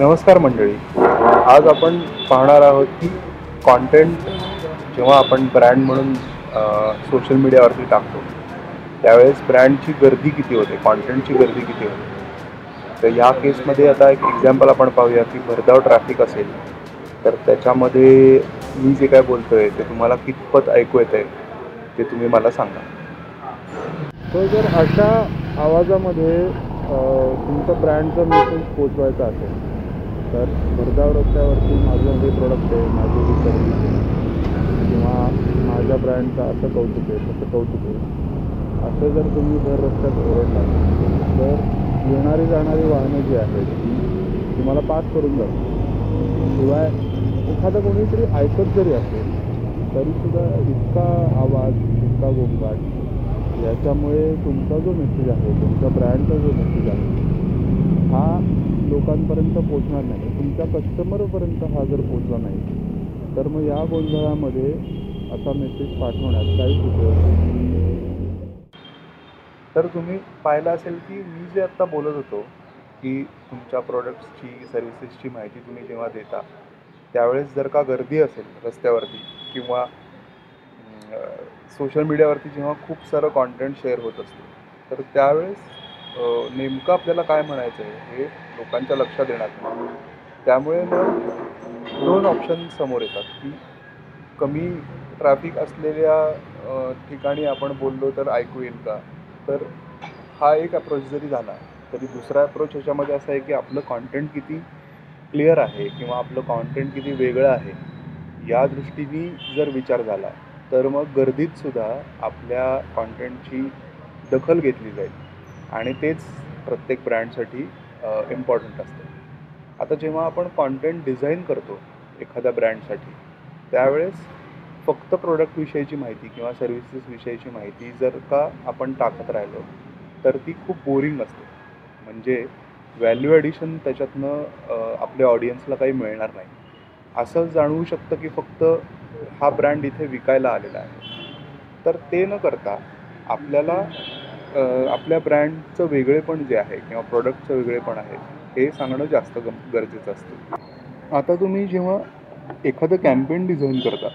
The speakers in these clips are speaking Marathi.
नमस्कार मंडळी. आज आपण पाहणार आहोत की कॉन्टेंट जेव्हा आपण ब्रँड म्हणून सोशल मीडियावरती टाकतो त्यावेळेस ब्रँडची गर्दी किती होते कॉन्टेंटची गर्दी किती होते? तर या केसमध्ये आता एक एक्झाम्पल आपण पाहूया की भरधाव ट्रॅफिक असेल तर त्याच्यामध्ये मी जे काय बोलतोय ते तुम्हाला कितपत ऐकू येत आहे ते तुम्ही मला सांगा. तर जर अशा आवाजामध्ये तुमचं ब्रँडचं मेसेज पोचवायचं असेल तर भरधाव रस्त्यावरती माझं हे प्रोडक्ट आहे माझी ही सर्विस आहे. किंवा माझ्या ब्रँडचं असं कौतुक आहे तसं कौतुक आहे. असं जर तुम्ही भर रस्त्यात ओरडला तर येणारी जाणारी वाहनं जी आहेत ती तुम्हाला पास करून जातात. शिवाय एखादं कोणीतरी ऐकत जरी असेल तरीसुद्धा इतका आवाज इतका गोंगाट याच्यामुळे तुमचा जो मेसेज आहे तुमच्या ब्रँडचा जो मेसेज आहे हा लोकांपर्यंत पोचणार नाही. तुमच्या कस्टमरपर्यंत हा जर पोचला नाही तर मग या गोंधळामध्ये असा मेसेज पाठवण्यात काहीच उपयोग तर तुम्ही पाहिलं असेल की मी जे आत्ता बोलत होतो की तुमच्या प्रॉडक्ट्सची सर्व्हिसेसची माहिती तुम्ही जेव्हा देता त्यावेळेस जर का गर्दी असेल रस्त्यावरती किंवा सोशल मीडियावरती जेव्हा खूप सारं कॉन्टेंट शेअर होत असतं तर त्यावेळेस नेमकं आपल्याला काय म्हणायचं आहे हे लोकांच्या लक्षात येणार नाही त्यामुळे मग दोन ऑप्शन समोर येतात की कमी ट्रॅफिक असलेल्या ठिकाणी आपण बोललो तर ऐकू येईल का? तर हा एक अप्रोच जरी झाला तरी दुसरा अप्रोच ह्याच्यामध्ये असा आहे की आपलं कॉन्टेंट किती क्लिअर आहे किंवा आपलं कॉन्टेंट किती वेगळं आहे या दृष्टीने जर विचार झाला तर मग गर्दीत सुद्धा आपल्या कॉन्टेंटची दखल घेतली जाईल. आणि तेच प्रत्येक ब्रँडसाठी इम्पॉर्टंट असतं. आता जेव्हा आपण कॉन्टेंट डिझाईन करतो एखाद्या ब्रँडसाठी त्यावेळेस फक्त प्रोडक्टविषयीची माहिती किंवा सर्व्हिसेसविषयीची माहिती जर का आपण टाकत राहिलो तर ती खूप बोरिंग असते. म्हणजे व्हॅल्यू ॲडिशन त्याच्यातनं आपल्या ऑडियन्सला काही मिळणार नाही. असं जाणवू शकतं की फक्त हा ब्रँड इथे विकायला आलेला आहे. तर ते न करता आपल्याला आपल्या ब्रँडचं वेगळेपण जे आहे किंवा प्रॉडक्टचं वेगळेपण आहे हे सांगणं जास्त गम गरजेचं असतं. आता तुम्ही जेव्हा एखादं कॅम्पेन डिझाईन करता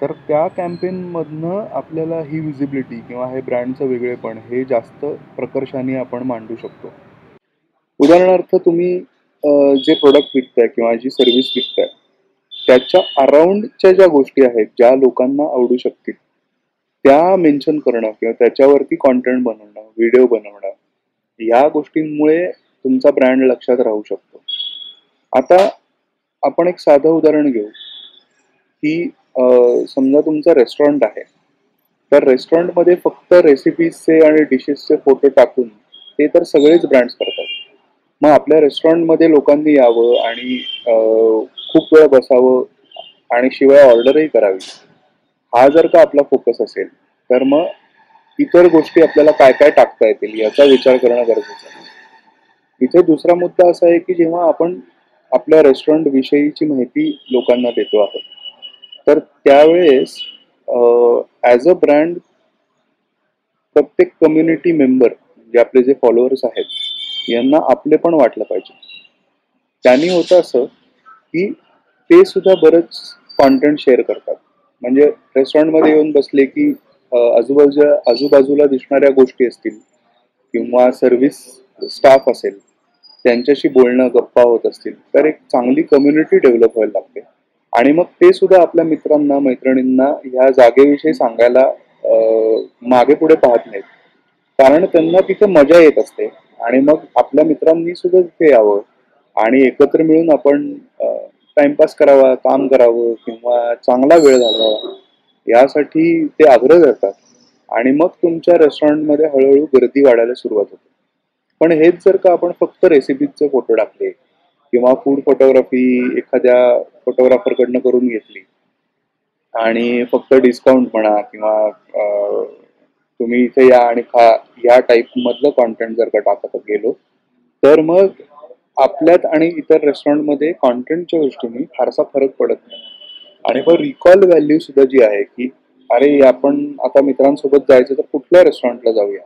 तर त्या कॅम्पेनमधनं आपल्याला ही विजिबिलिटी किंवा हे ब्रँडचं वेगळेपण हे जास्त प्रकर्षाने आपण मांडू शकतो. उदाहरणार्थ तुम्ही जे प्रोडक्ट विकताय किंवा जी सर्व्हिस विकताय त्याच्या अराउंडच्या ज्या गोष्टी आहेत ज्या लोकांना आवडू शकतील त्या मेन्शन करणं किंवा त्याच्यावरती कॉन्टेंट बनवणं व्हिडिओ बनवणं या गोष्टींमुळे तुमचा ब्रँड लक्षात राहू शकतो. आता आपण एक साधं उदाहरण घेऊ की समजा तुमचं रेस्टॉरंट आहे. तर रेस्टॉरंटमध्ये फक्त रेसिपीजचे आणि डिशेसचे फोटो टाकून ते तर सगळेच ब्रँड्स करतात. मग आपल्या रेस्टॉरंटमध्ये लोकांनी यावं आणि खूप वेळ बसावं आणि शिवाय ऑर्डरही करावी. हा जर का आपला फोकस असेल तर मग इतर गोष्टी आपल्याला काय काय टाकता येतील याचा विचार करणं गरजेचं आहे. इथे दुसरा मुद्दा असा आहे की जेव्हा आपण आपल्या रेस्टॉरंट विषयीची माहिती लोकांना देतो आहोत तर त्यावेळेस ॲज अ ब्रँड प्रत्येक कम्युनिटी मेंबर म्हणजे आपले जे फॉलोअर्स आहेत यांना आपले पण वाटलं पाहिजे. त्यांनी होतं असं की ते सुद्धा बरंच कॉन्टेंट शेअर करतात. म्हणजे रेस्टॉरंटमध्ये येऊन बसले की आजूबाजूच्या आजूबाजूला आजूबाजूला दिसणाऱ्या गोष्टी असतील किंवा सर्व्हिस स्टाफ असेल त्यांच्याशी बोलणं गप्पा होत असतील तर एक चांगली कम्युनिटी डेव्हलप व्हायला लागते. आणि मग ते सुद्धा आपल्या मित्रांना मैत्रिणींना ह्या जागेविषयी सांगायला मागे पुढे पाहत नाहीत. कारण त्यांना तिथे मजा येत असते. आणि मग आपल्या मित्रांनी सुद्धा तिथे यावं. आणि एकत्र मिळून आपण टाइमपास करावा काम करावं किंवा चांगला वेळ घालवावा यासाठी ते आग्रह करतात. आणि मग तुमच्या रेस्टॉरंटमध्ये हळूहळू गर्दी वाढायला सुरुवात होते. पण हेच जर का आपण फक्त रेसिपीजचे फोटो टाकले किंवा फूड फोटोग्राफी एखाद्या फोटोग्राफरकडनं करून घेतली आणि फक्त डिस्काउंट म्हणा किंवा तुम्ही इथे या आणि खा या टाईप मधलं कॉन्टेंट जर का टाकत गेलो तर मग आपल्यात आणि इतर रेस्टॉरंटमध्ये कॉन्टेंटच्या दृष्टीने फारसा फरक पडत नाही. आणि मग रिकॉल व्हॅल्यू सुद्धा जी आहे की अरे आपण आता मित्रांसोबत जायचं तर कुठल्या रेस्टॉरंटला जाऊया?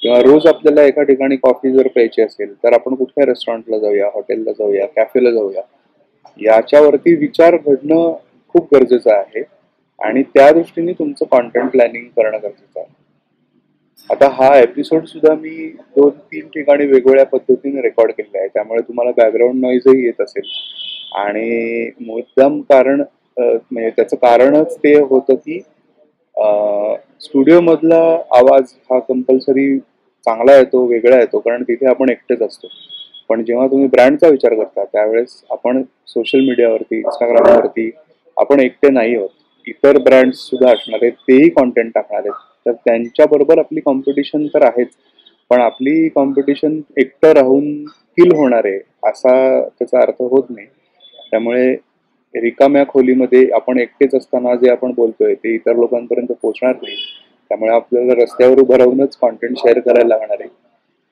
किंवा रोज आपल्याला एका ठिकाणी कॉफी जर प्यायची असेल तर आपण कुठल्या रेस्टॉरंटला जाऊया? हॉटेलला जाऊया? कॅफेला जाऊया? याच्यावरती विचार घडणं खूप गरजेचं आहे. आणि त्या दृष्टीने तुमचं कॉन्टेंट प्लॅनिंग करणं गरजेचं आहे. आता हा एपिसोड सुद्धा मी दोन तीन ठिकाणी वेगवेगळ्या पद्धतीने रेकॉर्ड केलेला आहे. त्यामुळे तुम्हाला बॅकग्राऊंड नॉईजही येत असेल. आणि मुद्दाम कारण म्हणजे त्याचं कारणच ते होतं की स्टुडिओ मधला आवाज हा कंपल्सरी चांगला येतो वेगळा येतो कारण तिथे आपण एकटेच असतो. पण जेव्हा तुम्ही ब्रँडचा विचार करता त्यावेळेस आपण सोशल मीडियावरती इंस्टाग्रामवरती आपण एकटे नाही आहोत. इतर ब्रँड्स सुद्धा असणार आहेत तेही कॉन्टेंट टाकणार आहेत. तर त्यांच्याबरोबर आपली कॉम्पिटिशन तर आहेच. पण आपली कॉम्पिटिशन एकटं राहून किल होणार आहे असा त्याचा अर्थ होत नाही. त्यामुळे रिकाम्या खोलीमध्ये आपण एकटेच असताना जे आपण बोलतोय ते इतर लोकांपर्यंत पोहोचणार नाही. त्यामुळे आपल्याला रस्त्यावर उभं राहूनच कॉन्टेंट शेअर करायला लागणार आहे.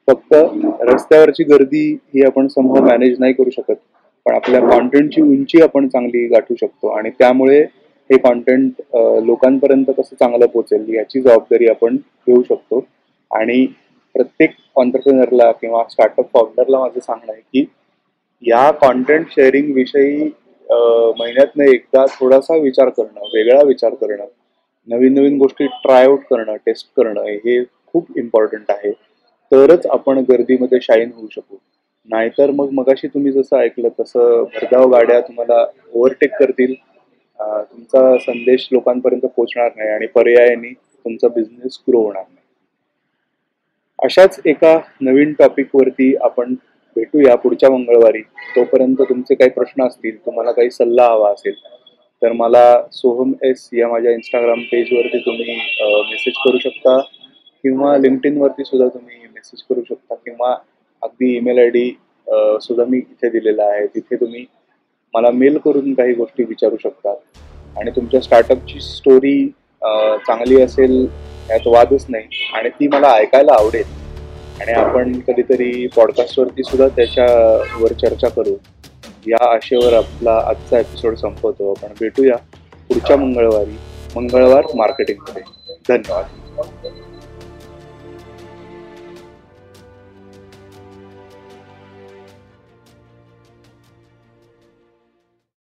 फक्त रस्त्यावरची गर्दी ही आपण समूह मॅनेज नाही करू शकत पण आपल्या कॉन्टेंटची उंची आपण चांगली गाठू शकतो. आणि त्यामुळे हे कॉन्टेंट लोकांपर्यंत कसं चांगलं पोहोचेल याची जबाबदारी आपण घेऊ शकतो. आणि प्रत्येक ऑन्टरप्रिनरला किंवा स्टार्टअप फाउंडरला माझं सांगणं आहे की या कॉन्टेंट शेअरिंग विषयी महिन्यातनं एकदा थोडासा विचार करणं वेगळा विचार करणं नवीन नवीन गोष्टी ट्राय आउट करणं टेस्ट करणं हे खूप इम्पॉर्टंट आहे. तरच आपण गर्दीमध्ये शाईन होऊ शकू. नाहीतर मग मगाशी तुम्ही जसं ऐकलं तसं भरधाव गाड्या तुम्हाला ओव्हरटेक करतील. तुमचा संदेश लोकांपर्यंत पोहोचणार नाही आणि पर्यायाने तुमचा बिझनेस ग्रो होणार नाही. अशाच एका नवीन टॉपिक वरती आपण भेटूया पुढच्या मंगळवारी. तोपर्यंत तुमचे काही प्रश्न असतील तुम्हाला काही सल्ला हवा असेल तर मला सोहम एस या माझ्या इंस्टाग्राम पेजवरती तुम्ही मेसेज करू शकता किंवा लिंक्डइन वरती सुद्धा तुम्ही मेसेज करू शकता किंवा अगदी ईमेल आय डी सुद्धा मी इथे दिलेला आहे. तिथे तुम्ही मला मेल करून काही गोष्टी विचारू शकता आणि तुमच्या स्टार्टअपची स्टोरी चांगली असेल यात वादच नाही. आणि ती मला ऐकायला आवडेल. आणि आपण कधीतरी पॉडकास्टवरती सुद्धा त्याच्यावर चर्चा करू. या आशेवर आपला आजचा एपिसोड संपवतो. आपण भेटूया पुढच्या मंगळवारी. मंगळवार मार्केटिंगमध्ये धन्यवाद.